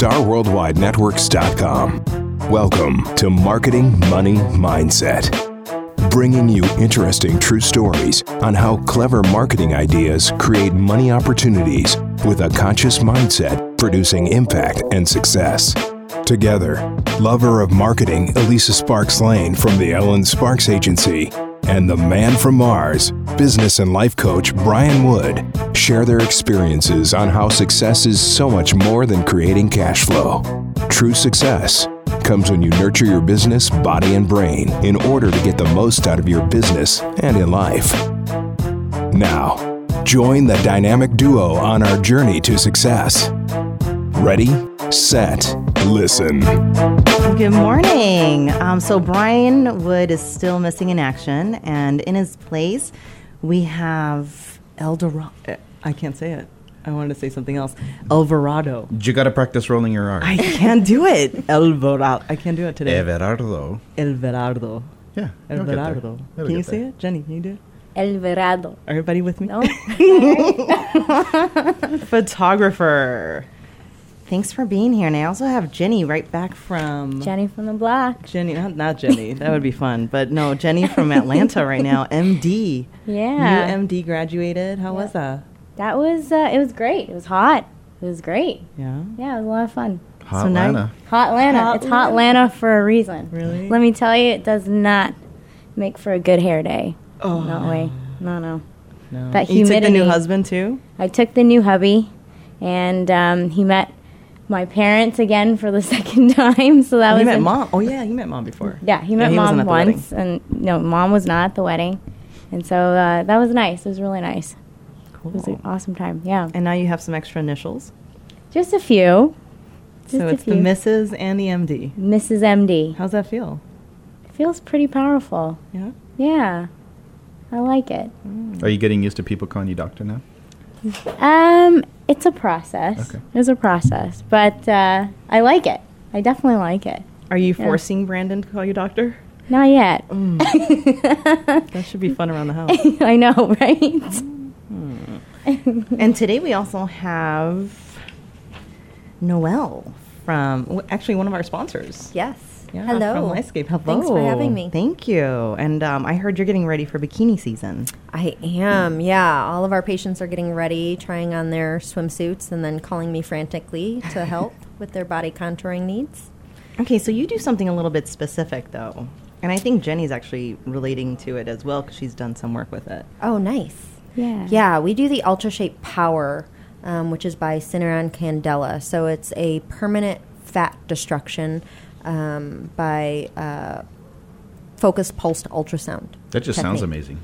StarWorldwideNetworks.com. Welcome to Marketing Money Mindset, bringing you interesting true stories on how clever marketing ideas create money opportunities with a conscious mindset producing impact and success. Together, lover of marketing Elisa Sparks Lane from the Ellen Sparks Agency and the man from Mars, business and life coach Brian Wood, share their experiences on how success is so much more than creating cash flow. True success comes when you nurture your business, body, and brain in order to get the most out of your business and in life. Now, join the dynamic duo on our journey to success. Ready, set, listen. Good morning. Um, so Brian Wood is still missing in action, and in his place, we have Eldorado. I can't say it. I wanted to say something else. Alvarado. You got to practice rolling your R. I can't do it. Alvarado. I can't do it today. Everardo. Alvarado. Yeah. you'll get there. You'll Can you say there. it, Jenny? Can you do it? El Verado. Everybody with me? No? Photographer. Thanks for being here. And I also have Jenny right back from Jenny from the block. Jenny, not, not Jenny. that would be fun. But no, Jenny from Atlanta right now. MD. Yeah. New MD graduated. How was that? That was, uh, it was great. It was hot. It was great. Yeah. Yeah, it was a lot of fun. Hot So now- Lana. Hot Atlanta. Hot it's Hot Atlanta for a reason. Really? Let me tell you, it does not make for a good hair day. Oh. No way. No, no. No. That humidity. you took the new husband too? I took the new hubby, and um, he met my parents again for the second time. So that Oh, was you met a- mom. Oh yeah, you met mom before. Yeah, he met he mom at once, and no, mom was not at the wedding, and so uh, that was nice. It was really nice. It was an awesome time. Yeah, And now you have some extra initials. just a few. Just so a it's the few. Mrs. and the MD. Mrs. MD. How's that feel? It Feels pretty powerful. Yeah. Yeah, I like it. Are you getting used to people calling you doctor now? Um, it's a process. Okay. It's a process, but uh, I like it. I definitely like it. Are you Yeah. forcing Brandon to call you doctor? Not yet. That should be fun around the house. I know, right? and today we also have Noelle from actually one of our sponsors. Yes. Yeah, Hello. From Lifescape. Hello. Thanks for having me. Thank you. And um, I heard you're getting ready for bikini season. I am. Yeah. All of our patients are getting ready, trying on their swimsuits, and then calling me frantically to help with their body contouring needs. Okay, so you do something a little bit specific though. And I think Jenny's actually relating to it as well because she's done some work with it. Oh, nice. Yeah. Yeah, we do the Ultra Shape Power, um, which is by Syneron Candela. So it's a permanent fat destruction um, by uh, focused pulsed ultrasound. That just sounds amazing.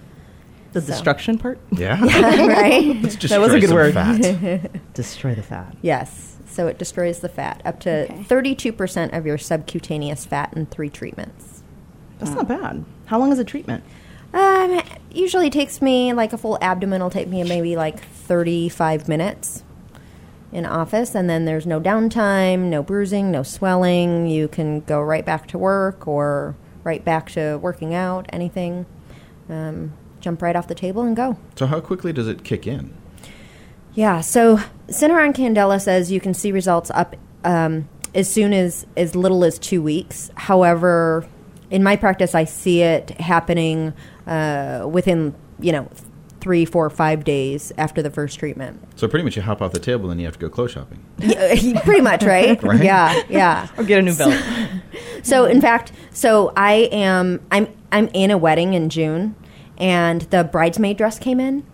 The So- destruction part? Yeah. right? Let's That was a good word. Fat. Destroy the fat. Yes. So it destroys the fat up to Okay. 32% of your subcutaneous fat in three treatments. That's not bad. How long is a treatment? Um, usually takes me like a full abdomen will take me maybe like 35 minutes in office and then there's no downtime, no bruising, no swelling. You can go right back to work or right back to working out, anything. Um, jump right off the table and go. So how quickly does it kick in? Yeah, so Syneron Candela says you can see results up um, as soon as as little as two weeks. However, in my practice, I see it happening uh, within you know three, four, five days after the first treatment. So pretty much you hop off the table and then you have to go clothes shopping. Yeah, Pretty much, right? Right. Yeah, yeah. Or get a new belt. So in fact, so I am I'm I'm in a wedding in June, and the bridesmaid dress came in,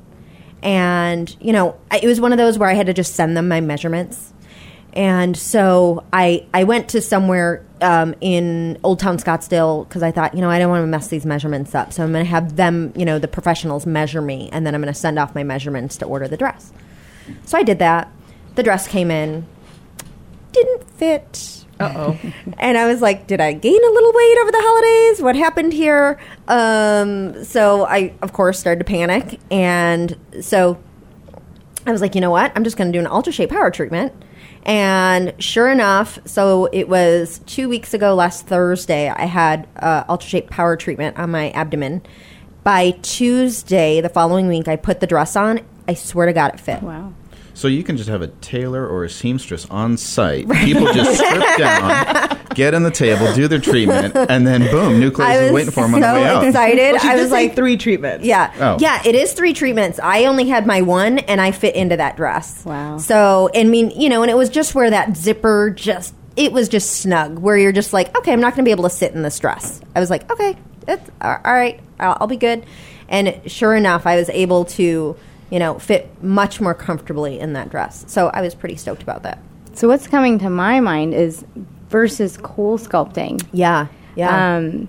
and you know I, it was one of those where I had to just send them my measurements, and so I I went to somewhere um, in Old Town Scottsdale because I thought you know I don't want to mess these measurements up, so I'm going to have them you know the professionals measure me, and then I'm going to send off my measurements to order the dress. So I did that. The dress came in, didn't fit. Uh oh. And I was like, did I gain a little weight over the holidays? What happened here? Um, so I, of course, started to panic. And so I was like, you know what? I'm just going to do an Ultra Shape Power treatment. And sure enough, so it was two weeks ago, last Thursday, I had uh, Ultra Shape Power treatment on my abdomen. By Tuesday, the following week, I put the dress on. I swear to God, it fit. Wow. So you can just have a tailor or a seamstress on site. People just strip down, get on the table, do their treatment, and then boom, new clothes is waiting for them on the so way out. excited. Well, she I did was say like, three treatments. Yeah. Oh. Yeah, it is three treatments. I only had my one and I fit into that dress. Wow. So, I mean, you know, and it was just where that zipper just, it was just snug, where you're just like, okay, I'm not going to be able to sit in this dress. I was like, okay, it's all right, I'll, I'll be good. And sure enough, I was able to, you know, fit much more comfortably in that dress. So I was pretty stoked about that. So what's coming to my mind is versus cool sculpting. Yeah. Yeah. Um,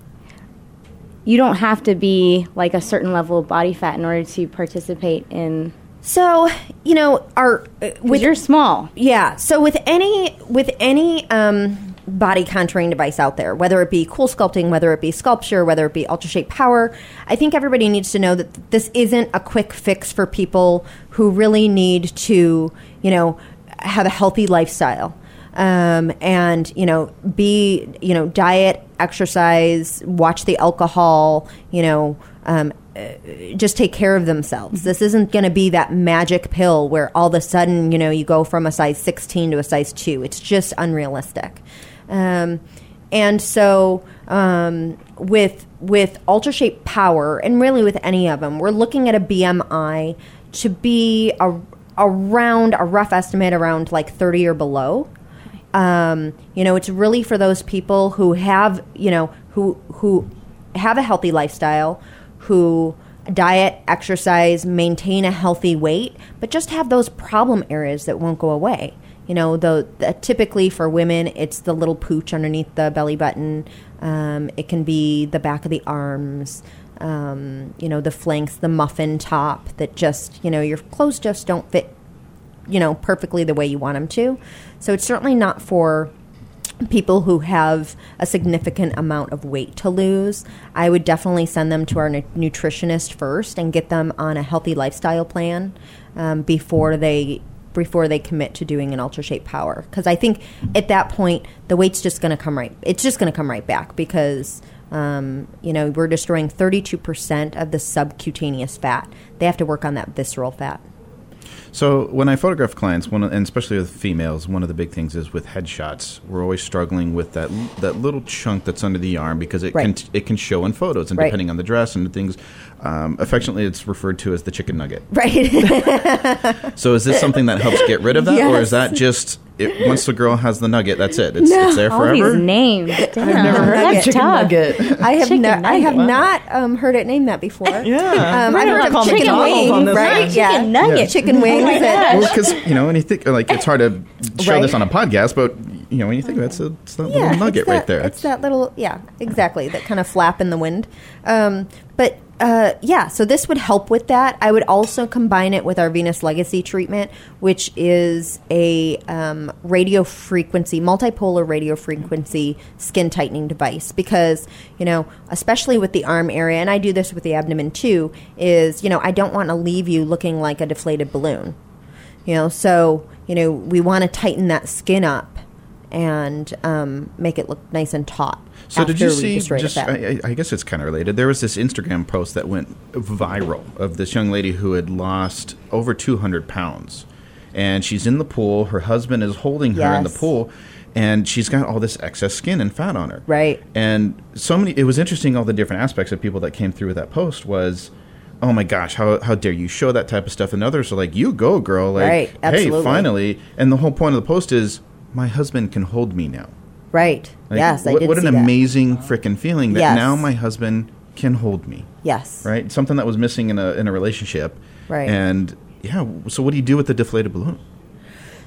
you don't have to be like a certain level of body fat in order to participate in. so, you know, our, uh, With you're small. Yeah. So with any with any um, body contouring device out there, whether it be cool sculpting, whether it be SculpSure, whether it be ultra shape power, I think everybody needs to know that this isn't a quick fix for people who really need to, you know, have a healthy lifestyle. Um, and you know, be you know, diet, exercise, watch the alcohol, you know, um, just take care of themselves. This isn't going to be that magic pill where all of a sudden, you know, you go from a size 16 to a size 2. It's just unrealistic. Um, and so um, with with ultra shape power and really with any of them, we're looking at a BMI to be a, around a rough estimate around like 30 or below. Um, you know, it's really for those people who have, you know, who who have a healthy lifestyle, who diet, exercise, maintain a healthy weight, but just have those problem areas that won't go away. You know, the, the typically for women, it's the little pooch underneath the belly button. Um, it can be the back of the arms. Um, you know, the flanks, the muffin top that just, you know, your clothes just don't fit you know perfectly the way you want them to so it's certainly not for people who have a significant amount of weight to lose i would definitely send them to our nu- nutritionist first and get them on a healthy lifestyle plan um, before they before they commit to doing an ultra shape power because i think at that point the weight's just going to come right it's just going to come right back because um, you know we're destroying 32% of the subcutaneous fat they have to work on that visceral fat So when I photograph clients, one and especially with females, one of the big things is with headshots. We're always struggling with that that little chunk that's under the arm because it Right. can it can show in photos, and Right. depending on the dress and the things, um, affectionately it's referred to as the chicken nugget. right So is this something that helps get rid of that, or is that just it, once the girl has the nugget, that's it? It's, No. it's there All forever. these names. Damn, I've never heard that's of chicken tough. nugget. I have Chicken not. I have nugget. not um, heard it named that before. Yeah. um, I've gonna heard of call chicken McDonald's wings, on this right? Yeah, Chicken nugget. chicken wings. Oh my and- gosh. Well, because you know, when you think like it's hard to show Right. this on a podcast, but you know, when you think of it, it's, a, it's that yeah, little nugget it's that, right there. It's that little, yeah, exactly. That kind of flap in the wind. Um, but uh, yeah, so this would help with that. I would also combine it with our Venus Legacy treatment, which is a um, radio frequency, multipolar radio frequency skin tightening device. Because you know, especially with the arm area, and I do this with the abdomen too. Is you know, I don't want to leave you looking like a deflated balloon. You know, so you know, we want to tighten that skin up and um, make it look nice and taut. So did you see? Just. I, I guess it's kind of related. There was this Instagram post that went viral of this young lady who had lost over 200 pounds, and she's in the pool. Her husband is holding her in the pool, and she's got all this excess skin and fat on her. Right. And so many. It was interesting. All the different aspects of people that came through with that post was. Oh my gosh! How, how dare you show that type of stuff? And others are like, "You go, girl!" Like, Right, hey, finally! And the whole point of the post is, my husband can hold me now. Right. Like, yes, I what, did what an amazing freaking feeling that Yes. now my husband can hold me, Yes. right? Something that was missing in a in a relationship, Right. And yeah, so what do you do with the deflated balloon?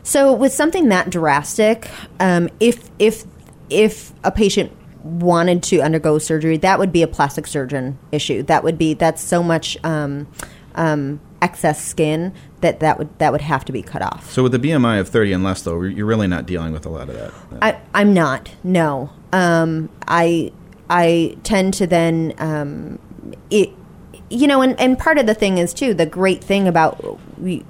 So with something that drastic, um, if if if a patient wanted to undergo surgery, that would be a plastic surgeon issue. That would be that's so much um, um, excess skin that that would that would have to be cut off. So with the BMI of thirty and less, though, you're really not dealing with a lot of that. I, I'm not. No. Um, I I tend to then um, it, you know, and, and part of the thing is too the great thing about we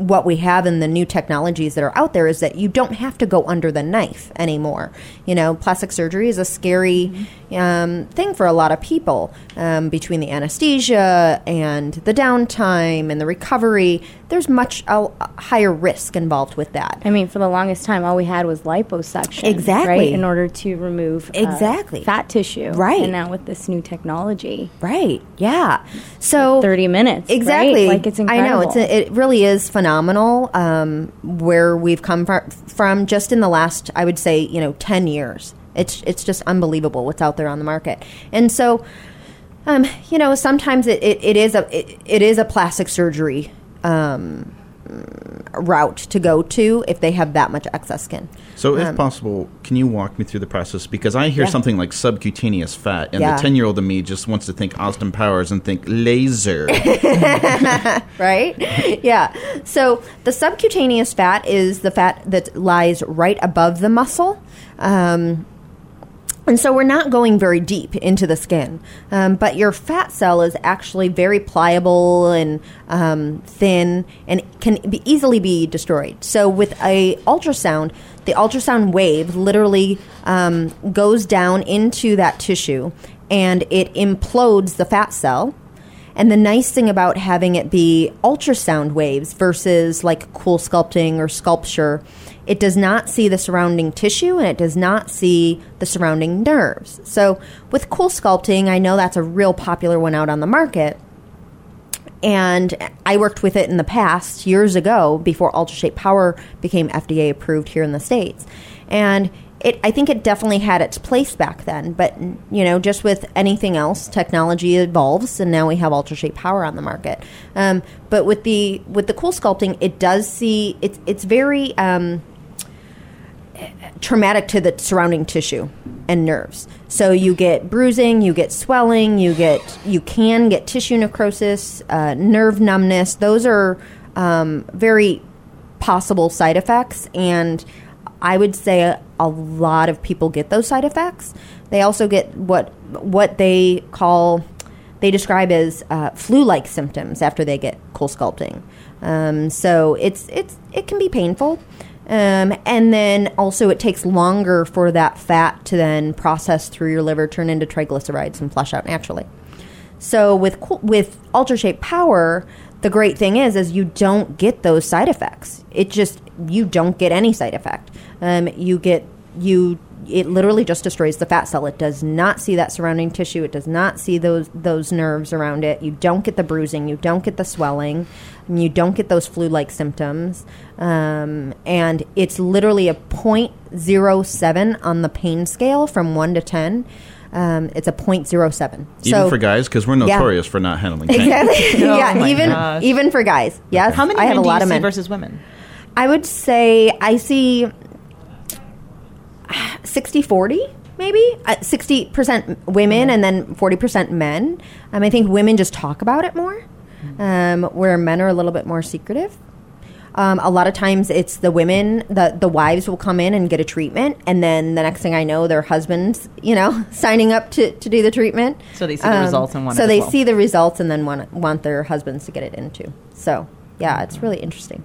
what we have in the new technologies that are out there is that you don't have to go under the knife anymore. You know, plastic surgery is a scary um, thing for a lot of people. Um, between the anesthesia and the downtime and the recovery, there's much a, higher risk involved with that. I mean, for the longest time, all we had was liposuction. Exactly. Right? In order to remove uh, Exactly. fat tissue. Right. And now with this new technology, Right. Yeah. So 30 minutes. right? Exactly. Like it's incredible. I know it's a, it really is phenomenal um, where we've come fr- from just in the last I would say you know ten years. It's it's just unbelievable what's out there on the market, and so um, you know sometimes it, it, it is a it, it is a plastic surgery. Um, route to go to if they have that much excess skin. So, if possible, can you walk me through the process? Because I hear Um, Yeah. something like subcutaneous fat, and Yeah. the 10 year old in me just wants to think Austin Powers and think laser. right? yeah. So the subcutaneous fat is the fat that lies right above the muscle. Um, and so we're not going very deep into the skin, um, but your fat cell is actually very pliable and um, thin, and can be easily be destroyed. So with a ultrasound, the ultrasound wave literally um, goes down into that tissue, and it implodes the fat cell. And the nice thing about having it be ultrasound waves versus like cool sculpting or SculpSure, it does not see the surrounding tissue and it does not see the surrounding nerves. So with cool sculpting, I know that's a real popular one out on the market. And I worked with it in the past years ago before UltraShape Power became FDA approved here in the States. And it, I think it definitely had its place back then. But, you know, just with anything else, technology evolves and now we have UltraShape Power on the market. Um, but with the, with the cool sculpting, it does see, it's, it's very, um, traumatic to the surrounding tissue and nerves. So you get bruising, you get swelling, you get you can get tissue necrosis, uh, nerve numbness. Those are um, very possible side effects, and I would say a, a lot of people get those side effects. They also get what what they call they describe as uh, flu-like symptoms after they get cool sculpting. Um, so it's it's it can be painful. Um, and then also, it takes longer for that fat to then process through your liver, turn into triglycerides, and flush out naturally. So with with UltraShape Power, the great thing is is you don't get those side effects. It just you don't get any side effect. Um, you get you it literally just destroys the fat cell. It does not see that surrounding tissue. It does not see those those nerves around it. You don't get the bruising. You don't get the swelling. And you don't get those flu-like symptoms. Um, and it's literally a 0.07 on the pain scale from one to ten. Um, it's a 0.07. Even for guys, because we're Yeah. notorious for not handling pain. Exactly. Oh yeah, my even gosh. even for guys. Yes, How many I have men a do lot you of see men. versus women? I would say I see 60 40 maybe? Uh, 60% women and then 40% men. Um, i think women just talk about it more um, where men are a little bit more secretive. Um, a lot of times it's the women the, the wives will come in and get a treatment and then the next thing i know their husbands you know signing up to, to do the treatment. Um, So they see the results and want so they well. see the results and then want, want their husbands to get it into. So yeah it's really interesting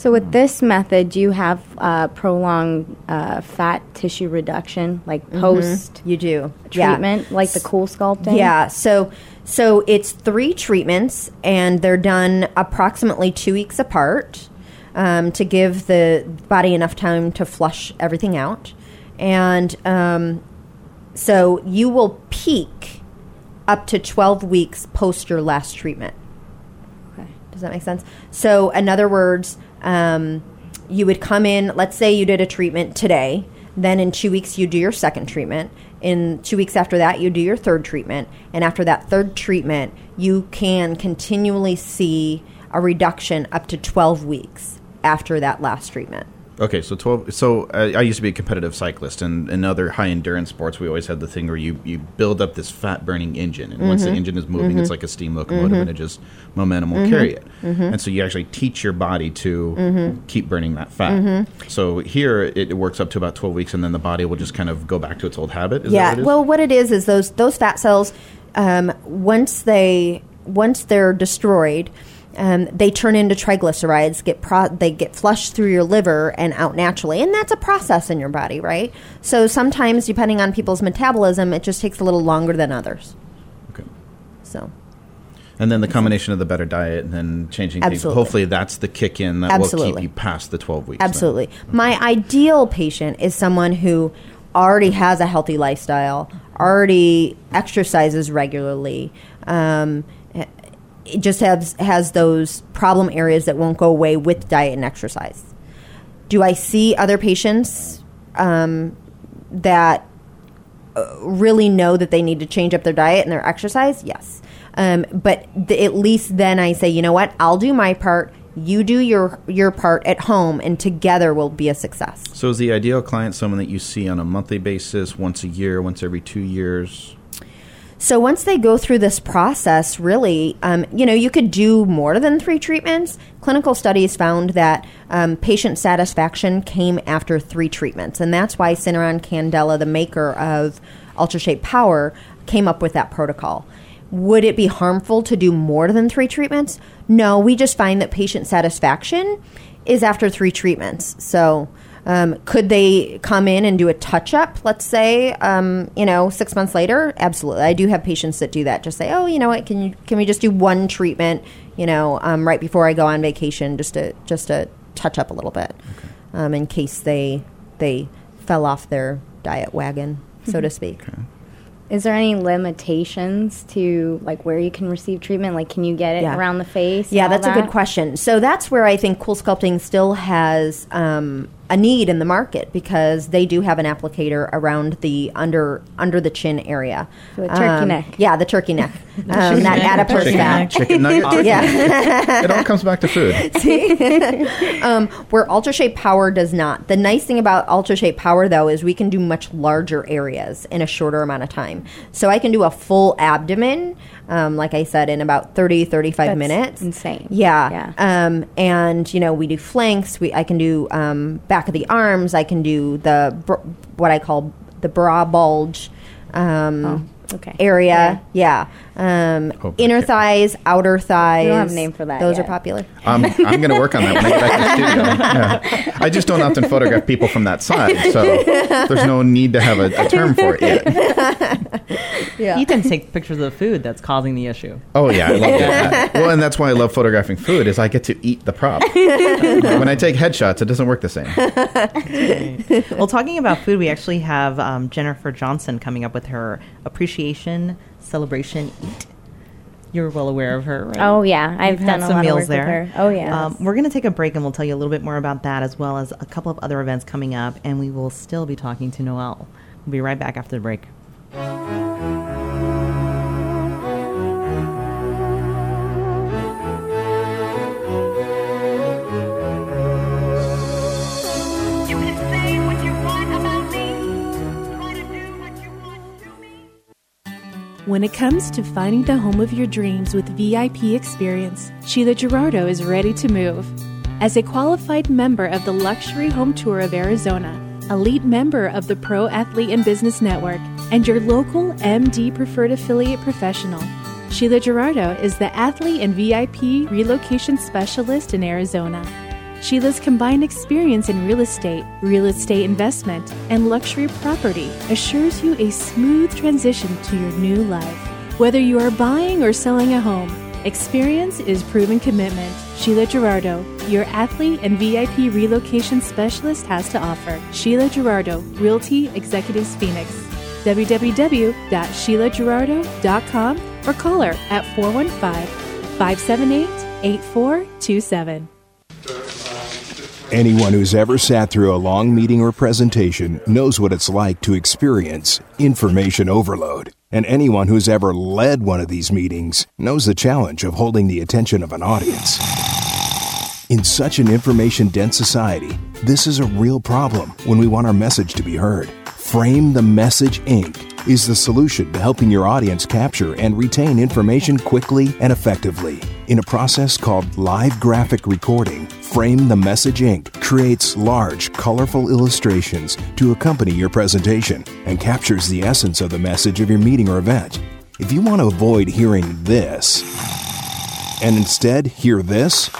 So with this method, do you have uh, prolonged uh, fat tissue reduction, like post you do Yeah. treatment, like the cool sculpting? Yeah, so so it's three treatments, and they're done approximately two weeks apart um, to give the body enough time to flush everything out, and um, so you will peak up to twelve weeks post your last treatment. Okay. Does that make sense? So, in other words, um, you would come in, let's say you did a treatment today, then in two weeks you do your second treatment. In two weeks after that, you do your third treatment. And after that third treatment, you can continually see a reduction up to 12 weeks after that last treatment. Okay, so twelve. So uh, I used to be a competitive cyclist, and in other high endurance sports, we always had the thing where you you build up this fat burning engine, and once the mm-hmm. engine is moving, it's mm-hmm. like a steam locomotive, and it mm-hmm. just momentum will carry it. And so you actually teach your body to keep burning that fat. So here it, works up to about twelve weeks, and then the body will just kind of go back to its old habit. Is that yeah. what? Well, what it is is those those fat cells, um, once they once they're destroyed, um, they turn into triglycerides. Get pro- they get flushed through your liver and out naturally, and that's a process in your body, right? So sometimes, depending on people's metabolism, it just takes a little longer than others. Okay. So And then the combination of the better diet and then changing things. Absolutely. Hopefully, that's the kick in that will keep you past the 12 weeks. Absolutely. My ideal patient is someone who already has a healthy lifestyle, already exercises regularly, um, it just has has those problem areas that won't go away with diet and exercise. Do I see other patients um, that uh, really know that they need to change up their diet and their exercise? Yes. Um, but th- at least then I say, you know what? I'll do my part. You do your your part at home, and together we'll be a success. So, is the ideal client someone that you see on a monthly basis, once a year, once every two years? So once they go through this process, really, um, you know, you could do more than three treatments. Clinical studies found that um, patient satisfaction came after three treatments, and that's why Syneron Candela, the maker of Ultra Shape Power, came up with that protocol. Would it be harmful to do more than three treatments? No, we just find that patient satisfaction is after three treatments. So. Um, could they come in and do a touch up, let's say, um, you know, six months later? Absolutely. I do have patients that do that. Just say, oh, you know what, can you can we just do one treatment, you know, um, right before I go on vacation, just to just to touch up a little bit, um, in case they they fell off their diet wagon, so to speak. Is there any limitations to like where you can receive treatment? Like, can you get it Yeah. around the face? Yeah, all that's a good question. So that's where I think Cool Sculpting still has um, a need in the market because they do have an applicator around the under under the chin area. So the turkey Um, neck. Yeah, the turkey neck. um, that adipose Chicken, fat. chicken nugget. turkey. Yeah. It all comes back to food. um, where Ultra Shape Power does not. The nice thing about Ultra Shape Power, though, is we can do much larger areas in a shorter amount of time. So I can do a full abdomen, um, like I said, in about 30, 35 That's minutes. insane. Yeah. Yeah. Um, and, you know, we do flanks. We, I can do um, back of the arms. I can do the, br- what I call the bra bulge. Um, Oh, okay. Area, yeah. Um, Oh, inner okay. thighs, outer thighs. We don't have a name for that Those yet. are popular. I'm, I'm going to work on that when I get back to the studio. Yeah. I just don't often photograph people from that side, so there's no need to have a, a term for it yet. Yeah. You can take pictures of the food that's causing the issue. Oh yeah, I love that. Well, and that's why I love photographing food is I get to eat the prop. when I take headshots, it doesn't work the same. well, talking about food, we actually have um, Jennifer Johnson coming up with her appreciation celebration eat. You're well aware of her, right? Oh yeah, I've You've done some lot meals of there. her. Oh yeah. Um, we're going to take a break and we'll tell you a little bit more about that as well as a couple of other events coming up, and we will still be talking to Noel. We'll be right back after the break. When it comes to finding the home of your dreams with VIP Experience, Sheila Gerardo is ready to move. As a qualified member of the Luxury Home Tour of Arizona, elite member of the Pro Athlete and Business Network, and your local MD preferred affiliate professional, Sheila Gerardo is the athlete and VIP relocation specialist in Arizona. Sheila's combined experience in real estate, real estate investment, and luxury property assures you a smooth transition to your new life. Whether you are buying or selling a home, experience is proven commitment. Sheila Gerardo, your athlete and VIP relocation specialist, has to offer. Sheila Gerardo, Realty Executives Phoenix. www.sheilagerardo.com or call her at 415 578 8427. Anyone who's ever sat through a long meeting or presentation knows what it's like to experience information overload. And anyone who's ever led one of these meetings knows the challenge of holding the attention of an audience. In such an information dense society, this is a real problem when we want our message to be heard. Frame the Message Inc. is the solution to helping your audience capture and retain information quickly and effectively. In a process called live graphic recording, Frame the Message Inc. creates large, colorful illustrations to accompany your presentation and captures the essence of the message of your meeting or event. If you want to avoid hearing this, and instead hear this,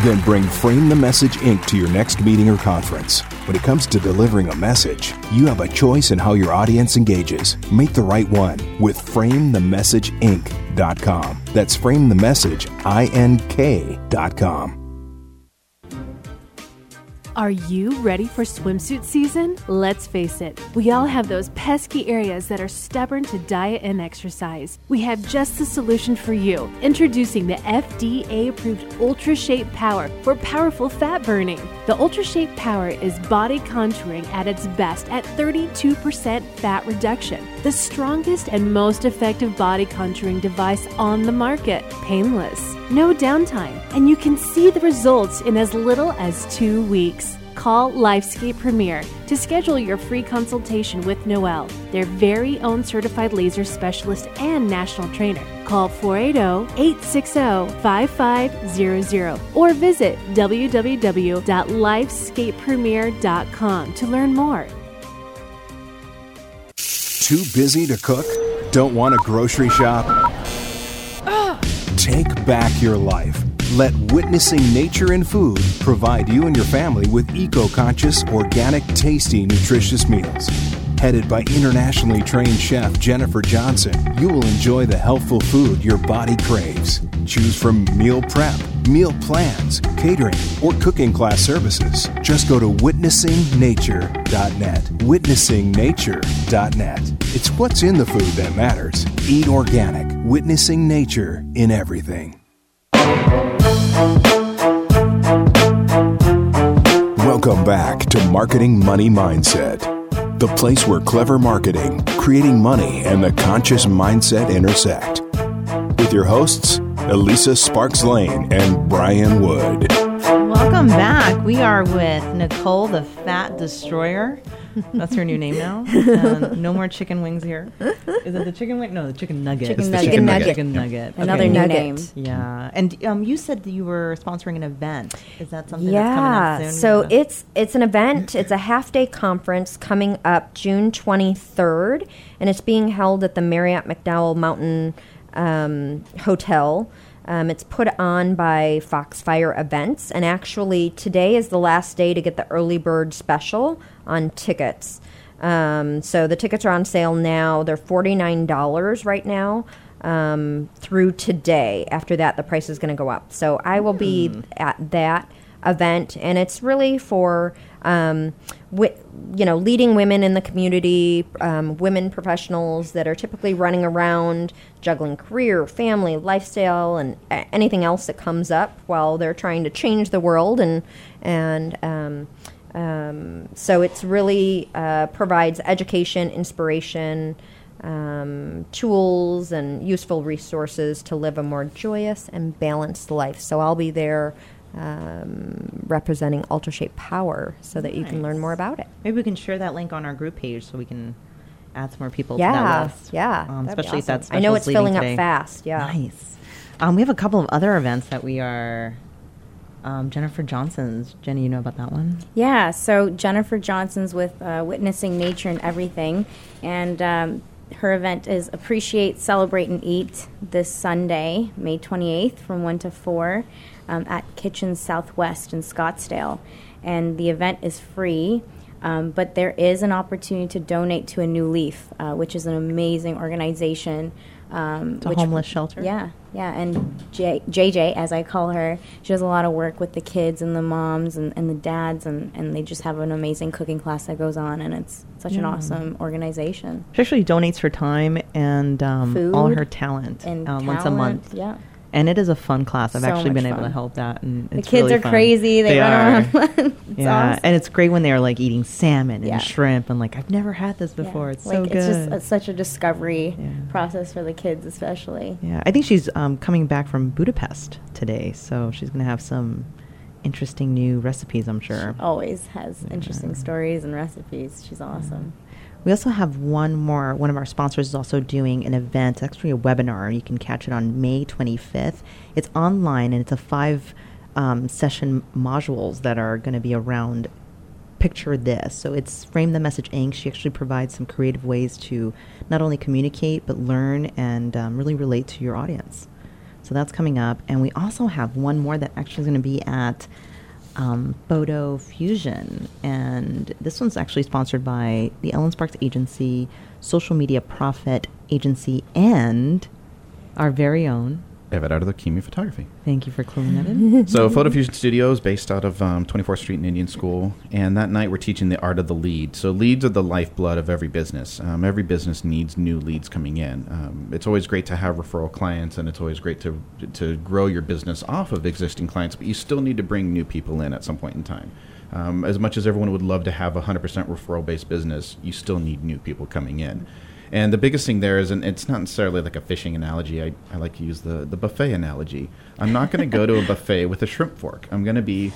Then bring Frame the Message Inc. to your next meeting or conference. When it comes to delivering a message, you have a choice in how your audience engages. Make the right one with FrameTheMessageInc.com. That's FrameTheMessageINK.com. Are you ready for swimsuit season? Let's face it, we all have those pesky areas that are stubborn to diet and exercise. We have just the solution for you. Introducing the FDA approved Ultra Shape Power for powerful fat burning. The Ultra Shape Power is body contouring at its best at 32% fat reduction. The strongest and most effective body contouring device on the market. Painless, no downtime, and you can see the results in as little as two weeks. Call Lifescape Premier to schedule your free consultation with Noel, their very own certified laser specialist and national trainer. Call 480 860 5500 or visit www.lifescapepremier.com to learn more. Too busy to cook? Don't want to grocery shop? Take back your life. Let Witnessing Nature and Food provide you and your family with eco conscious, organic, tasty, nutritious meals. Headed by internationally trained chef Jennifer Johnson, you will enjoy the healthful food your body craves. Choose from meal prep, meal plans, catering, or cooking class services. Just go to witnessingnature.net. Witnessingnature.net. It's what's in the food that matters. Eat organic, witnessing nature in everything. Welcome back to Marketing Money Mindset, the place where clever marketing, creating money, and the conscious mindset intersect. With your hosts, Elisa Sparks Lane and Brian Wood. Welcome back. We are with Nicole, the Fat Destroyer. That's her new name now. Uh, no more chicken wings here. Is it the chicken wing? No, the chicken nugget. Chicken It's the nugget. Chicken Nugget. Chicken nugget. Another Okay. new name. Yeah, and um, you said that you were sponsoring an event. Is that something that's Yeah, coming up soon? so it's it's an event. It's a half day conference coming up June 23rd, and it's being held at the Marriott McDowell Mountain um, Hotel. Um, it's put on by Foxfire Events, and actually today is the last day to get the early bird special on tickets. Um, so the tickets are on sale now. They're forty nine dollars right now um, through today. After that, the price is going to go up. So I will be at that event, and it's really for um, wi- you know leading women in the community, um, women professionals that are typically running around juggling career, family, lifestyle, and a- anything else that comes up while they're trying to change the world and and um, um, so it's really uh, provides education, inspiration, um, tools, and useful resources to live a more joyous and balanced life. So I'll be there um, representing Ultra Shape Power, so that you can learn more about it. maybe we can share that link on our group page so we can add some more people to Yeah, that list. yeah, um, especially if that's I know it's filling up fast. Yeah, Nice. Um, we have a couple of other events that we are. Um, Jennifer Johnson's. Jenny, you know about that one? Yeah, so Jennifer Johnson's with uh, Witnessing Nature and Everything, and um, her event is Appreciate, Celebrate, and Eat this Sunday, May 28th from 1 to 4 um, at Kitchen Southwest in Scottsdale. And the event is free, um, but there is an opportunity to donate to a New Leaf, uh, which is an amazing organization. Um, It's a which- homeless shelter? Yeah, yeah. And J- JJ, as I call her, she does a lot of work with the kids and the moms and, and the dads, and, and they just have an amazing cooking class that goes on, and it's such an awesome organization. She actually donates her time and um, all her talent, And um, once a month. Yeah. And it is a fun class. I've So actually been much able to help that. And The kids really are fun. crazy. They, run are. around. it's yeah, awesome. and it's great when they're like eating salmon and Yeah. shrimp, and like I've never had this Yeah. before. It's like, so It's just it's such a discovery Yeah. process for the kids, especially. yeah, I think she's um, coming back from Budapest today, so she's going to have some interesting new recipes. I'm sure. Always has interesting stories and recipes. She's awesome. We also have one more. One of our sponsors is also doing an event, actually a webinar. You can catch it on May 25th. It's online and it's a five um, session modules that are going to be around picture this. So it's Frame the Message Inc. She actually provides some creative ways to not only communicate but learn and um, really relate to your audience. So that's coming up. And we also have one more that actually is going to be at um, Photo Fusion. And this one's actually sponsored by the Ellen Sparks Agency, Social Media Profit Agency, and our very own. Evan out of the Kimi Photography. Thank you for cluing that in. So, Photo Fusion Studios, based out of um, 24th Street in Indian School, and that night we're teaching the art of the lead. So, leads are the lifeblood of every business. Um, every business needs new leads coming in. Um, it's always great to have referral clients, and it's always great to to grow your business off of existing clients, but you still need to bring new people in at some point in time. Um, as much as everyone would love to have a 100% referral based business, you still need new people coming in. And the biggest thing there is, and it's not necessarily like a fishing analogy. I, I like to use the, the buffet analogy. I'm not going to go to a buffet with a shrimp fork. I'm going to be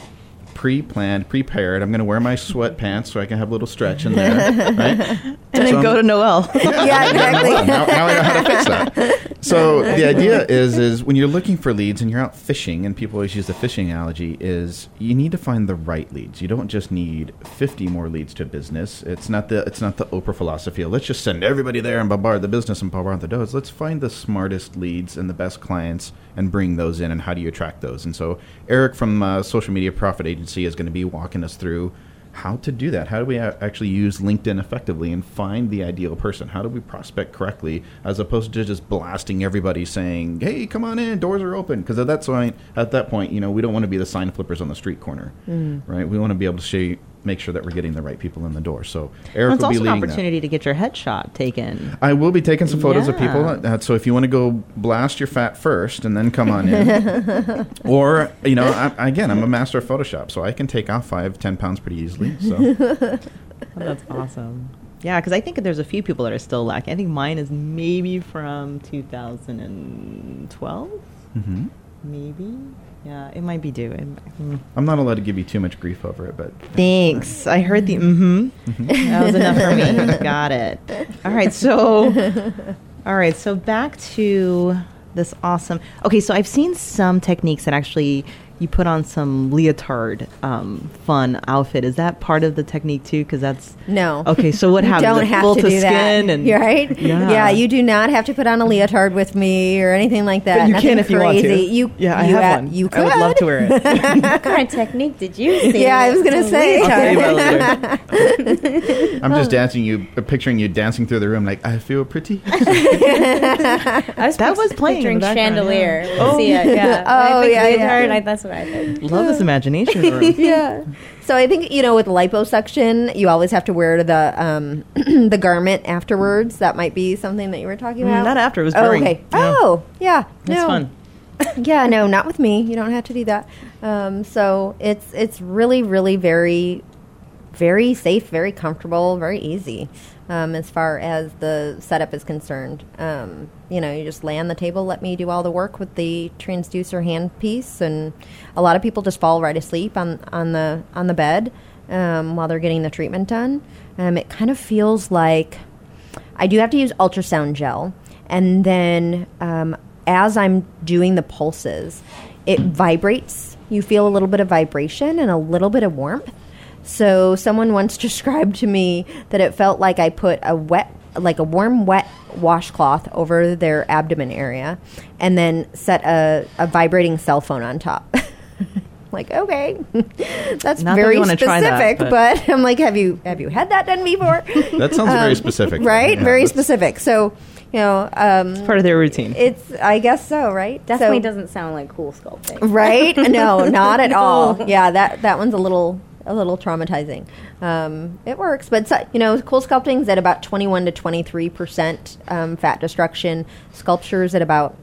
pre-planned, prepared. I'm going to wear my sweatpants so I can have a little stretch in there, right? and then go to Noel. yeah, exactly. now, now I know how to fix that. So the idea is, is when you're looking for leads and you're out fishing, and people always use the fishing analogy, is you need to find the right leads. You don't just need 50 more leads to a business. It's not the it's not the Oprah philosophy. of Let's just send everybody there and bombard the business and bombard the doors. Let's find the smartest leads and the best clients and bring those in. And how do you attract those? And so Eric from uh, Social Media Profit Agency is going to be walking us through how to do that. How do we actually use LinkedIn effectively and find the ideal person? How do we prospect correctly as opposed to just blasting everybody saying, "Hey, come on in, doors are open." Because at that point, at that point, you know, we don't want to be the sign flippers on the street corner, mm. right? We want to be able to show, make sure that we're getting the right people in the door. So Eric it's will be also an leading that. opportunity to get your headshot taken. I will be taking some photos of people. Uh, so if you want to go blast your fat first and then come on in, or you know, I, again, I'm a master of Photoshop, so I can take off five, ten pounds pretty easily. So that's awesome. Yeah, because I think there's a few people that are still lacking. I think mine is maybe from 2012, mhm. maybe. Yeah, it might be due. Mm. I'm not allowed to give you too much grief over it, but Thanks. I heard the mm-hmm. That was enough for me. Got it. All right. So, all right. So back to this awesome. Okay. So I've seen some techniques that actually you put on some leotard um, fun outfit. Is that part of the technique too? Because that's No. Okay. So what You happens? don't have full to, do skin that. and You're right. Yeah. you do not have to put on a leotard with me or anything like that. But you Nothing can if you want to. You, yeah, I you have ha- one. You I would love to wear it. what kind of technique did you see? Yeah, I was gonna It's a say. weird I'll tell you chart. about it later. I'm just dancing you, uh, picturing you dancing through the room like I feel pretty. I was That was playing picturing chandelier. yeah. with Oh. Sia, yeah. Oh, I think yeah, yeah. I- that's what I think. Love this imagination room. yeah. So I think you know with liposuction, you always have to wear the um, the garment afterwards. That might be something that you were talking Mm, about. not after, it was Oh, okay. Yeah. Oh, yeah. That's no. fun. yeah, no, not with me. You don't have to do that. Um, so it's it's really, really very, very safe, very comfortable, very easy um, as far as the setup is concerned. Um, you know, you just lay on the table, let me do all the work with the transducer handpiece, and a lot of people just fall right asleep on on the on the bed um, while they're getting the treatment done. Um, it kind of feels like I do have to use ultrasound gel, and then um, as I'm doing the pulses, it vibrates. You feel a little bit of vibration and a little bit of warmth. So someone once described to me that it felt like I put a wet, like a warm, wet washcloth over their abdomen area, and then set a, a vibrating cell phone on top. like okay, that's Not very we wanna that, specific, but- but I'm like, have you have you had that done before? That sounds very specific, Um, right? Yeah, very specific. So, you know, um, it's Part of their routine. it's I guess so, right? Definitely So- doesn't sound like cool sculpting. right? No, not at all. Yeah, that that one's a little a little traumatizing. Um, it works, but so, you know, cool sculpting's at about twenty one to twenty three percent um, fat destruction. SculpSure's at about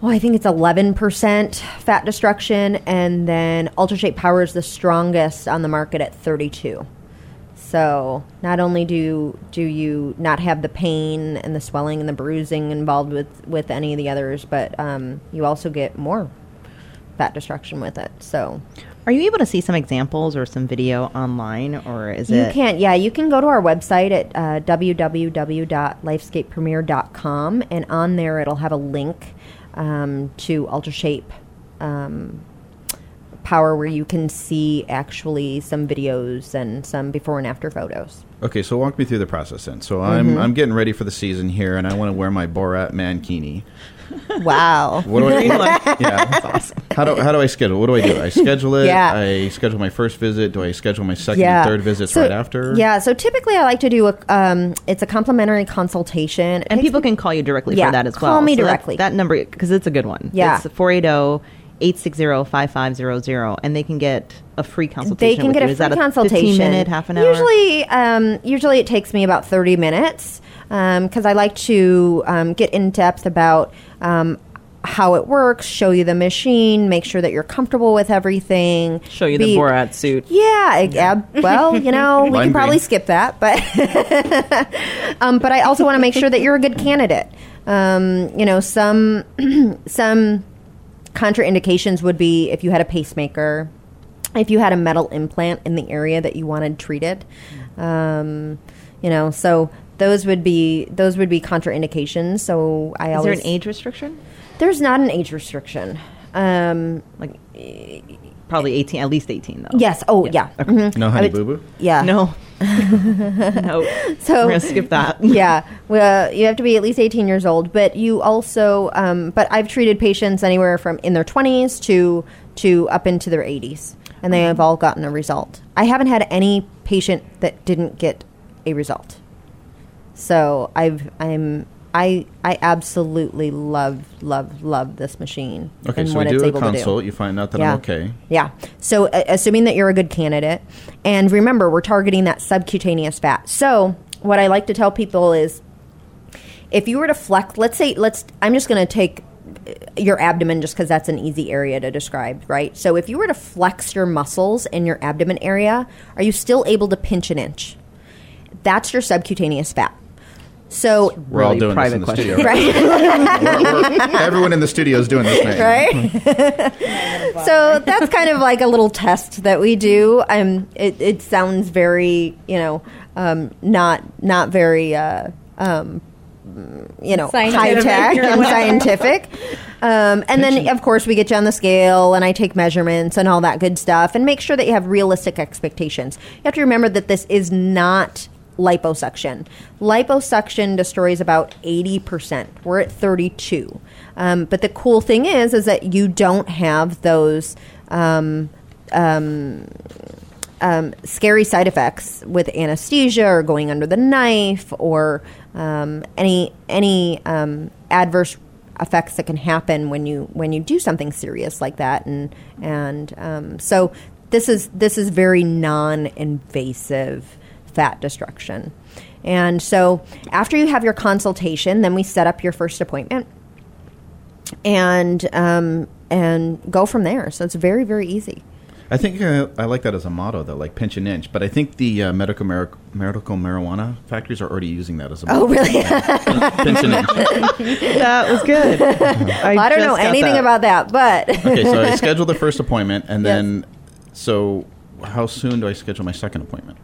well, I think it's 11% fat destruction, and then Ultra Shape Power is the strongest on the market at 32. So not only do do you not have the pain and the swelling and the bruising involved with with any of the others, but um, you also get more fat destruction with it. So Are you able to see some examples or some video online, or is you it? You can't. yeah, you can go to our website at uh, www.lifescapepremier.com, and on there it'll have a link um, to Ultra Shape um, Power, where you can see actually some videos and some before and after photos. Okay, so walk me through the process then. So I'm Mm-hmm. I'm getting ready for the season here, and I want to wear my Borat mankini. Wow. What do I? yeah, How do how do I schedule? What do I do? I schedule it. Yeah. I schedule my first visit. Do I schedule my second yeah. and third visits So- right after? Yeah. So typically, I like to do a. Um, it's a complimentary consultation, It And takes people can call you directly Yeah, for that as well. call me that- directly. That, number, because it's a good one. Yeah. It's 480 860 5500, and they can get a free consultation. they can with get you. a Is free that consultation. 15 minute, half an hour? Usually, um, usually it takes me about thirty minutes because I like to um, get in depth about. Um, how it works, show you the machine, make sure that you're comfortable with everything. Show you be- the Borat suit. Yeah, I- ab- well, you know, we Lime can probably green. skip that, but um, but I also want to make sure that you're a good candidate. Um, you know, some some contraindications would be if you had a pacemaker, if you had a metal implant in the area that you wanted treated. Um, you know, so those would be those would be contraindications. So I Is there an age restriction? there's not an age restriction. Um, Like, probably 18, at least 18, though. yes. Oh, yeah. Mhm. No I honey would- boo boo. Yeah. No. no. So We're going to skip that. yeah, well, you have to be at least 18 years old. But you also, um, but I've treated patients anywhere from in their 20s to to up into their 80s, and they have all gotten a result. I haven't had any patient that didn't get a result. So I've I'm I I absolutely love love love this machine. Okay, and so it's do a consult. You find out that I'm okay. yeah. So, uh, assuming that you're a good candidate, and remember, we're targeting that subcutaneous fat. So, what I like to tell people is, if you were to flex, let's say, let's, I'm just going to take uh, your abdomen just because that's an easy area to describe, right? So, if you were to flex your muscles in your abdomen area, are you still able to pinch an inch? That's your subcutaneous fat. So, We're all Really doing this in private the question. studio. right? We're- we're- everyone in the studio is doing this, man. right? so that's kind of like a little test that we do. Um, it, it sounds very, you know, um, not not very, uh, um, you know, high tech and scientific. Um, and then, of course, we get you on the scale, and I take measurements and all that good stuff, and make sure that you have realistic expectations. You have to remember that this is not liposuction. Liposuction destroys about 80%. We're at 32. Um, but the cool thing is, is that you don't have those um, um, um, scary side effects with anesthesia or going under the knife or um, any any um, adverse effects that can happen when you when you do something serious like that and and so this is this is very non-invasive fat destruction and so after you have your consultation then we set up your first appointment and um, and go from there so it's very very easy I think uh, I like that as a motto, though, like pinch an inch. But I think the uh, medical mar- medical marijuana factories are already using that as a motto. oh really pinch an inch. That was good. I, I don't know anything that. about that, but Okay, so I schedule the first appointment, and Yes. then so how soon do I schedule my second appointment?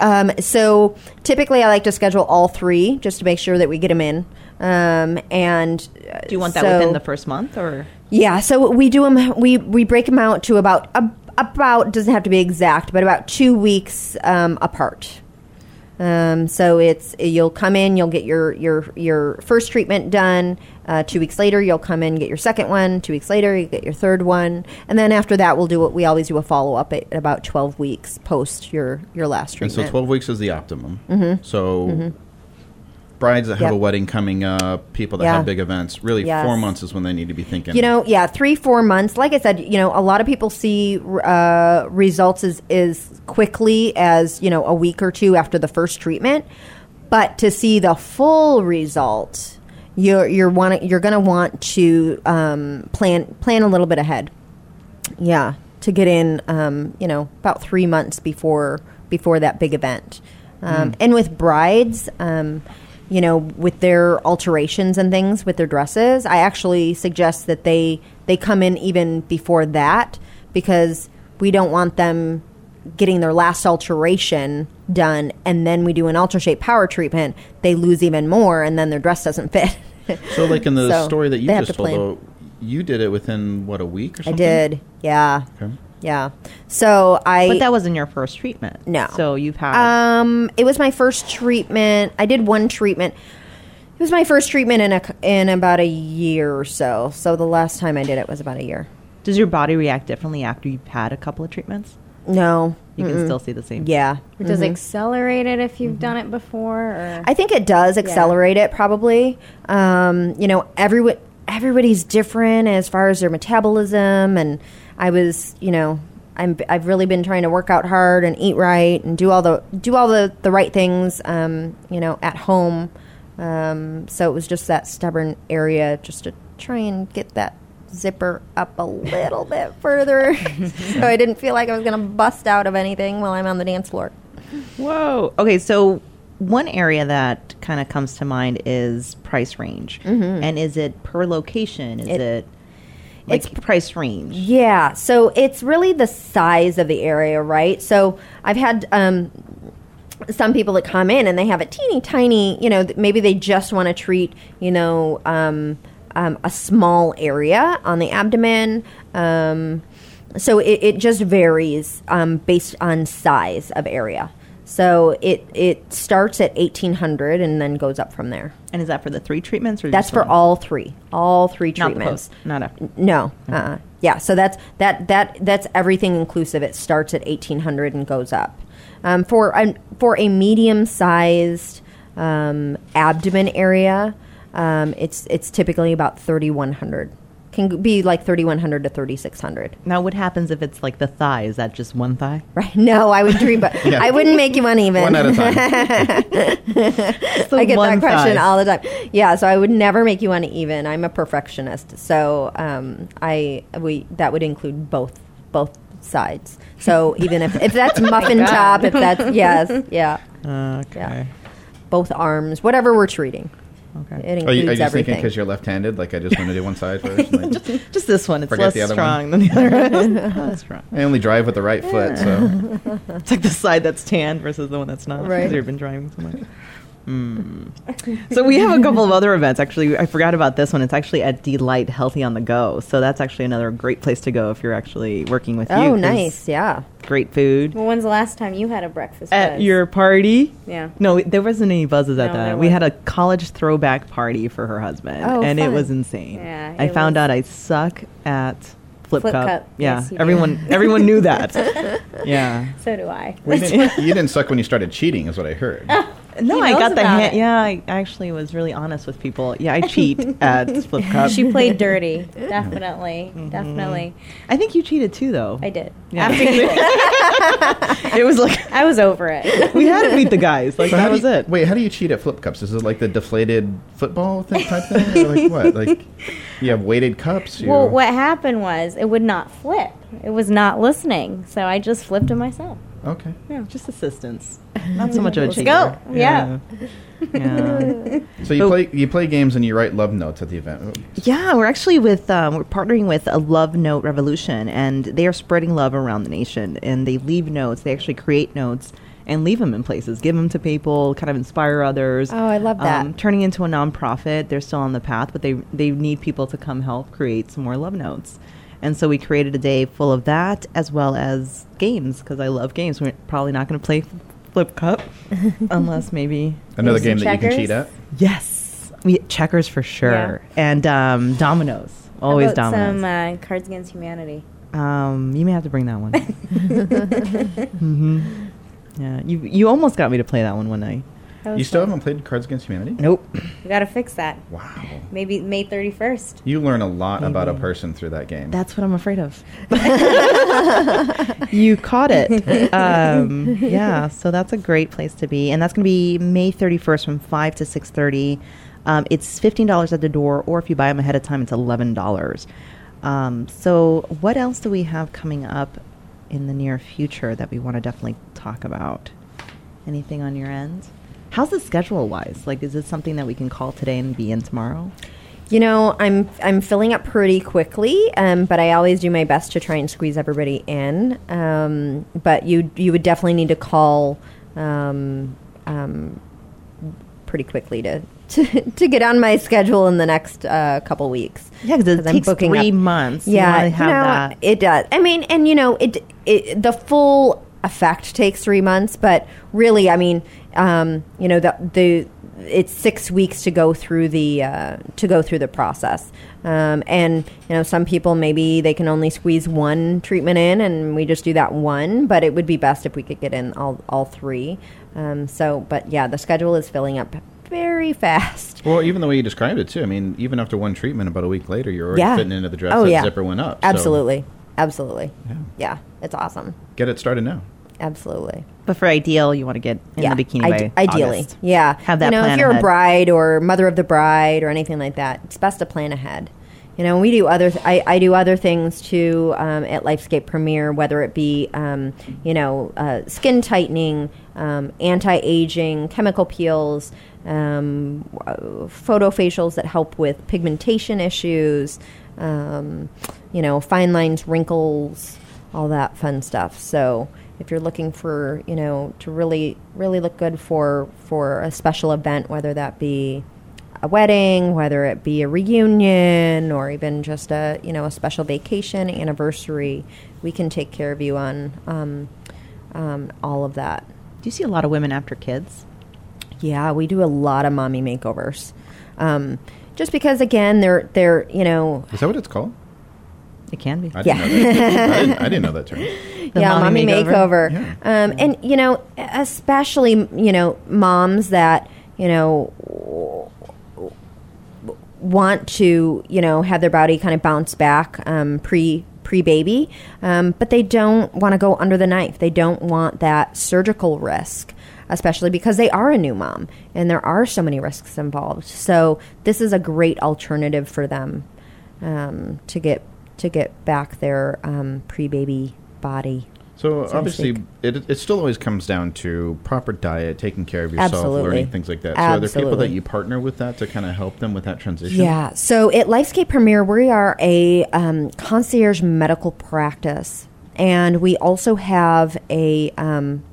Um, so typically I like to schedule all three just to make sure that we get them in. Um, and uh, Do you want that so- within the first month or? Yeah, so we do them. We we break them out to about a, about doesn't have to be exact, but about two weeks um, apart. Um, so it's you'll come in, you'll get your your your first treatment done. Uh, two weeks later, you'll come in, get your second one. Two weeks later, you get your third one, and then after that, we'll do what we always do a follow up at, about twelve weeks post your your last And treatment. so twelve weeks is the optimum. So brides that have Yep. a wedding coming up, people that Yeah. have big events, really Yes. four months is when they need to be thinking. You know, yeah, three, four months. Like I said, you know, a lot of people see uh, results as, as quickly as, you know, a week or two after the first treatment. But to see the full result, you're, you're, want, you're going to want to um, plan, plan a little bit ahead. Yeah, to get in, um, you know, about three months before before that big event. Um, And with brides, um, you know, with their alterations and things with their dresses, I actually suggest that they they come in even before that because we don't want them getting their last alteration done and then we do an UltraShape Power treatment they lose even more and then their dress doesn't fit So, like in the So, story that you just to told, though, you did it within what a week or something? i did yeah Okay. Yeah. So I But that wasn't your first treatment. No. So you've had. Um, it was my first treatment. I did one treatment. It was my first treatment in a in about a year or so. So the last time I did it was about a year. does your body react differently after you've had a couple of treatments? No, You can still see the same. yeah. Or Does it accelerate it if you've done it before? Or I think it does accelerate it probably. Um, you know, everyone everybody's different as far as their metabolism and I was, you know, I'm I've really been trying to work out hard and eat right and do all the do all the the right things um, you know, at home. Um, so it was just that stubborn area just to try and get that zipper up a little bit further so I didn't feel like I was going to bust out of anything while I'm on the dance floor. Whoa. Okay, so one area that kind of comes to mind is price range. And is it per location? Is It- it, like it's- price range? Yeah, so it's really the size of the area, right? So I've had um, some people that come in and they have a teeny tiny, you know, maybe they just want to treat, you know, um, um, a small area on the abdomen. Um, so it, it just varies um, based on size of area. So it it starts at eighteen hundred and then goes up from there. And is that for the three treatments? Or That's for one? all three, all three treatments. Not post. Not after. No. Uh-uh. Yeah. So that's that that that's everything inclusive. It starts at eighteen hundred and goes up. Um, for a, for a medium sized um, abdomen area, um, it's it's typically about thirty one hundred. Can be like thirty one hundred to thirty six hundred. Now, what happens if it's like the thigh? Is that just one thigh? Right? No, I would dream, but Yeah. I wouldn't make you uneven. One at a time. I get that question thigh. all the time. Yeah, so I would never make you uneven. I'm a perfectionist, so um, I we that would include both both sides. So even if if that's muffin top, if that's yes, yeah, Okay. Yeah. both arms, whatever we're treating, Okay. it Are you, are you just thinking everything. because you're left-handed? Like I just want to do one side first. and then- Just this one. It's Forget less the other strong than the other. Not as strong. I only drive with the right foot, so It's like the side that's tanned versus the one that's not. Right. Because you've been driving so much. Mm. So we have a couple of other events. Actually, I forgot about this one. It's actually at D'Lite Healthy on the Go. So that's actually another great place to go if you're actually working with you. oh, 'cause nice, yeah. Great food. well, when's the last time you had a breakfast? At buzz? your party? yeah. No, there wasn't any buzzes at No, that. We had a college throwback party for her husband, Oh, and it was insane. Yeah, I it found was- out I suck at flip, Flip cup. cup. Yeah, Yes, you do. everyone everyone knew that. yeah. So do I. Well, you, didn't, you didn't suck when you started cheating, is what I heard. Oh, no, He I got the about hand. it. Yeah, I actually was really honest with people. Yeah, I cheat at flip cup. She played dirty. Definitely. Mm-hmm. Definitely. I think you cheated too, though. I did. Yeah. After you, It was like I was over it. we had to beat the guys. Like So that how do was you- it. Wait, how do you cheat at flip cups? Is it like the deflated football thing type thing, or like what? Like you have weighted cups? You, Well, what happened was it would not flip. It was not listening. So I just flipped it myself. Okay. Yeah. Just assistance, not so much of a Let's cheater. go. Yeah. Yeah. So you So- play you play games and you write love notes at the event. Yeah, we're actually with um, we're partnering with a Love Note Revolution, and they are spreading love around the nation. And they leave notes. They actually create notes and leave them in places, give them to people, kind of inspire others. Oh, I love that. Um, turning into a nonprofit, they're still on the path, but they they need people to come help create some more love notes. And so we created a day full of that, as well as games, because I love games. We're probably not going to play Flip Cup, unless maybe Another game some that you can cheat at. Yes, we checkers for sure, and um, dominoes. How Always about dominoes. Some uh, Cards Against Humanity. um, you may have to bring that one. hmm Yeah, you you almost got me to play that one one night. That was You still fun. haven't played Cards Against Humanity? Nope. We got to fix that. Wow. Maybe May 31st. You learn a lot about a person through that game. That's what I'm afraid of. you caught it. Um, yeah, so that's a great place to be, and that's going to be May 31st from five to 6:30. Um, it's fifteen dollars at the door, or if you buy them ahead of time, it's eleven dollars. Um, so, what else do we have coming up in the near future that we want to definitely talk about? Anything on your end? How's the schedule wise? Like, is this something that we can call today and be in tomorrow? You know, I'm I'm filling up pretty quickly, um, but I always do my best to try and squeeze everybody in. Um, but you you would definitely need to call um, um, pretty quickly to, to to get on my schedule in the next uh, couple weeks. Yeah, 'cause it 'Cause I'm takes booking three up- months. Yeah, wanna you know, that. it does. I mean, and you know, it, it the full effect takes three months, but really, I mean, um, you know, the the it's six weeks to go through the uh, to go through the process. Um, and you know, some people maybe they can only squeeze one treatment in, and we just do that one. But it would be best if we could get in all all three. Um, so, but yeah, the schedule is filling up very fast. Well, even the way you described it too. I mean, even after one treatment, about a week later, you're already Yeah. fitting into the dress. Oh that yeah, zipper went up. so Absolutely, absolutely. Yeah. yeah, it's awesome. get it started now. Absolutely. But for ideal, you want to get in yeah, the bikini ide- by ideally. August. Yeah, Have that You know, plan if you're ahead. a bride or mother of the bride or anything like that, it's best to plan ahead. You know, we do other. Th- I, I do other things too um, at Lifescape Premier, whether it be um, you know uh, skin tightening, um, anti-aging, chemical peels, um, uh, photofacials that help with pigmentation issues, um, you know, fine lines, wrinkles, all that fun stuff. So if you're looking for, you know, to really, really look good for for a special event, whether that be a wedding, whether it be a reunion, or even just a, you know, a special vacation, anniversary, we can take care of you on um, um, all of that. Do you see a lot of women after kids? Yeah, we do a lot of mommy makeovers. Um, just because, again, they're they're you know Is that what it's called? It can be. I Yeah. didn't know that. I, didn't, I didn't know that term. The yeah, mommy mommy makeover? makeover. Um, and you know, especially you know, moms that you know want to you know have their body kind of bounce back um, pre pre baby, um, but they don't want to go under the knife. They don't want that surgical risk. Especially because they are a new mom and there are so many risks involved. So this is a great alternative for them um, to get to get back their um, pre baby body. So, so obviously, it, it still always comes down to proper diet, taking care of yourself, Absolutely. learning things like that. So, are there people that you partner with that to kind of help them with that transition? Yeah. So at Lifescape Premier, we are a um, concierge medical practice, and we also have a um,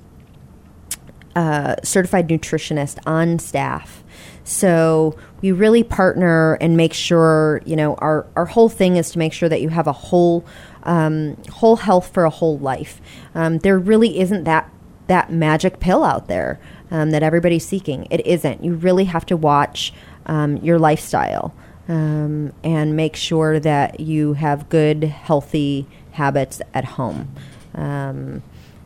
uh, certified nutritionist on staff. So we really partner and make sure you know our our whole thing is to make sure that you have a whole um, whole health for a whole life. Um, there really isn't that that magic pill out there um, that everybody's seeking. It isn't. You really have to watch um, your lifestyle um, and make sure that you have good, healthy habits at home. Um,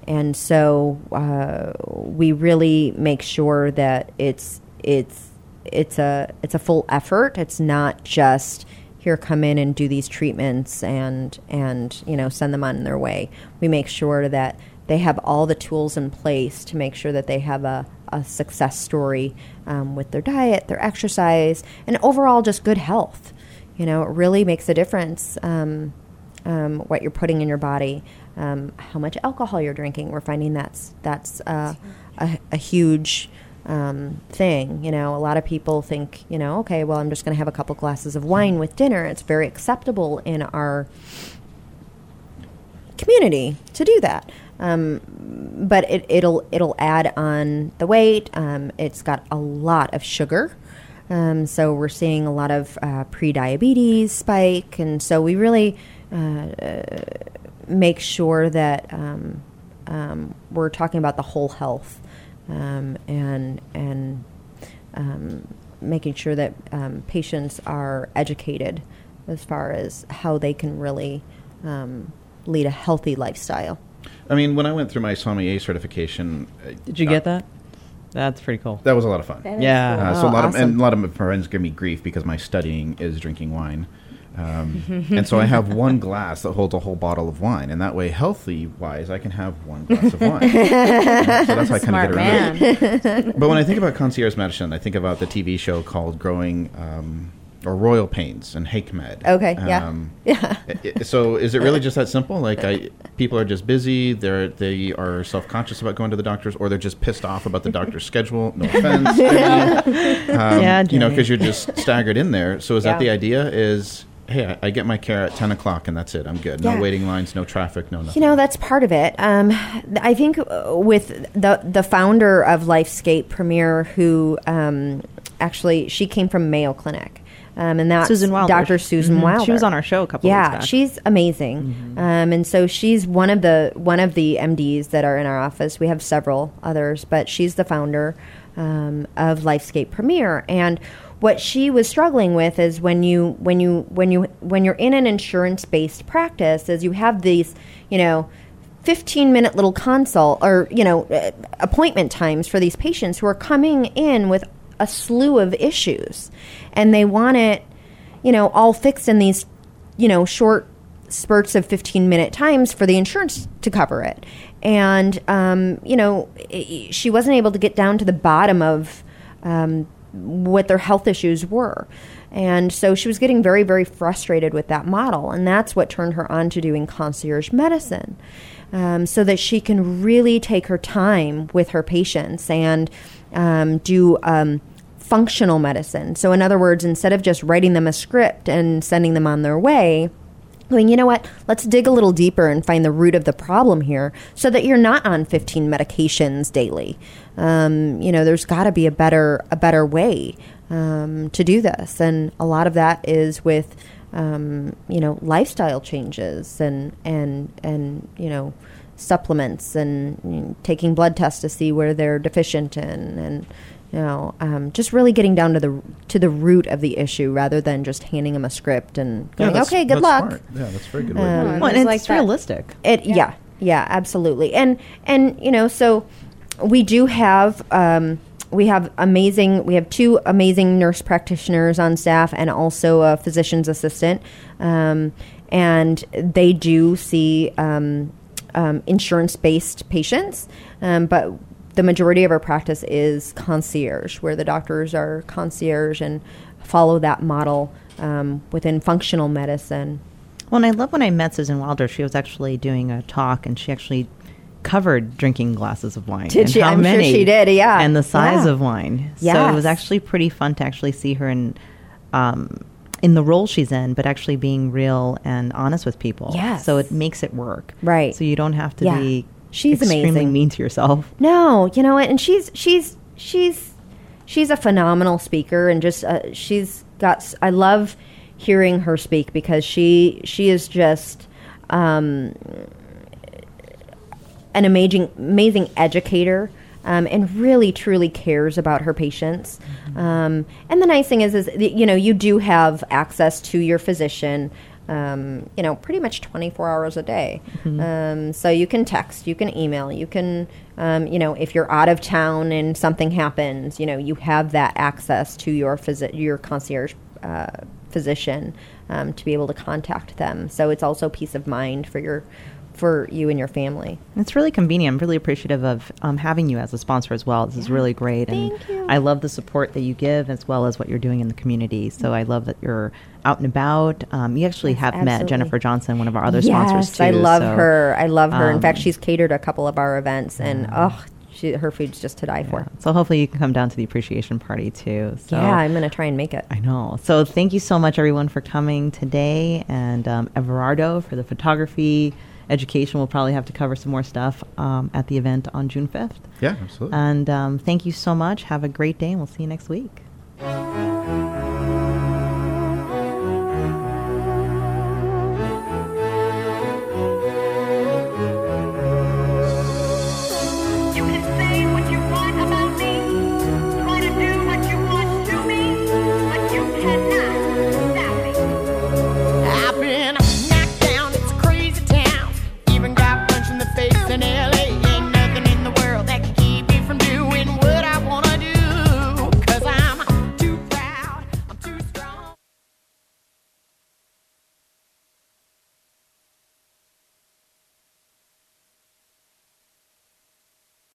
and so uh, we really make sure that it's it's it's a it's a full effort. It's not just here come in and do these treatments and and you know send them on their way. We make sure that they have all the tools in place to make sure that they have a, a success story um, with their diet, their exercise, and overall just good health. You know, it really makes a difference um, um, what you're putting in your body, um, how much alcohol you're drinking. We're finding that's that's uh, a, a huge um, thing. You know, a lot of people think, you know, okay, well, I'm just going to have a couple glasses of wine with dinner. It's very acceptable in our community to do that. Um, but it, it'll it'll add on the weight. Um, it's got a lot of sugar, um, so we're seeing a lot of uh, pre-diabetes spike, and so we really uh, make sure that um, um, we're talking about the whole health um, and and um, making sure that um, patients are educated as far as how they can really um, lead a healthy lifestyle. I mean, when I went through my sommelier certification, uh, Did you get that? That's pretty cool. that was a lot of fun. That is Yeah. cool. Uh, so a Oh, lot of and a lot of my friends give me grief because my studying is drinking wine, um, and so I have one glass that holds a whole bottle of wine, and that way, healthy wise, I can have one glass of wine. So that's how I kind of get around it. But when I think about concierge medicine, I think about the TV show called Growing um, or Royal Pains and HankMed. Okay, yeah. Um, i- i- so is it really just that simple? Like, I people are just busy. They're they are self conscious about going to the doctors, or they're just pissed off about the doctor's schedule. No offense, Jenny. um, Yeah, you know, because you're just staggered in there. So is that the idea? Is hey, I, I get my care at ten o'clock and that's it. I'm good. Yeah. No waiting lines, no traffic, no nothing. You know, that's part of it. Um, I think uh, with the the founder of Lifescape Premier, who um, actually she came from Mayo Clinic. Um, and that's Susan Wilder. Dr. Susan Mhm. Wilder. She was on our show a couple Yeah, weeks back. she's amazing. Um, and so she's one of the one of the MDs that are in our office. We have several others, but she's the founder um, of Lifescape Premier. And what she was struggling with is when you when you when you when you're in an insurance based practice, is you have these, you know. 15 minute little consult or you know uh, appointment times for these patients who are coming in with a slew of issues and they want it you know all fixed in these you know short spurts of 15 minute times for the insurance to cover it and um, you know she wasn't able to get down to the bottom of um, what their health issues were and so she was getting very very frustrated with that model and that's what turned her on to doing concierge medicine um, so that she can really take her time with her patients and um, do um, functional medicine. So, in other words, instead of just writing them a script and sending them on their way, going, you know what, let's dig a little deeper and find the root of the problem here so that you're not on 15 medications daily. Um, you know, there's got to be a better, a better way um, to do this. And a lot of that is with, um, you know, lifestyle changes and, and, and, you know, supplements and taking blood tests to see where they're deficient in and, you know, um, just really getting down to the to the root of the issue rather than just handing them a script and going, that's- okay, good that's luck. smart. Yeah, that's very good. way Um, to well, It's and like it's that. realistic. It yeah. yeah absolutely and and you know so we do have um, we have amazing we have two amazing nurse practitioners on staff and also a physician's assistant um, and they do see um, um, insurance based patients um, but the majority of our practice is concierge where the doctors are concierge and follow that model um, within functional medicine Well, and I love when I met Susan Wilder. She was actually doing a talk, and she actually covered drinking glasses of wine. Did and she? How I'm sure she did, yeah. and the size Yeah. of wine. So it was actually pretty fun to actually see her in. Um, in the role she's in, but actually being real and honest with people. Yes. So it makes it work. Right. So you don't have to Yeah. be She's extremely amazing. mean to yourself. No, you know what? And she's she's she's she's a phenomenal speaker, and just uh, she's got. I love hearing her speak because she she is just um, an amazing amazing educator. Um, and really truly cares about her patients. Um, and the nice thing is, is you know you do have access to your physician. Um, you know, pretty much 24 hours a day. Um, so you can text, you can email, you can, um, you know, if you're out of town and something happens, you know, you have that access to your phys- your concierge uh, physician um, to be able to contact them. So it's also peace of mind for your for you and your family. It's really convenient. I'm really appreciative of um, having you as a sponsor as well. This is really great, and you. I love the support that you give as well as what you're doing in the community. So I love that you're out and about. Um, you actually Yes, have met. Jennifer Johnson, one of our other sponsors yes, too. I love so, her. I love her. In fact, um, she's catered a couple of our events, and oh, she, her food's just to die for. So hopefully you can come down to the appreciation party too. So yeah, I'm gonna try and make it. I know. So thank you so much, everyone, for coming today, and um, Everardo for the photography. Education We'll probably have to cover some more stuff um, at the event on June 5th. Yeah, absolutely. And um, thank you so much. Have a great day, and we'll see you next week.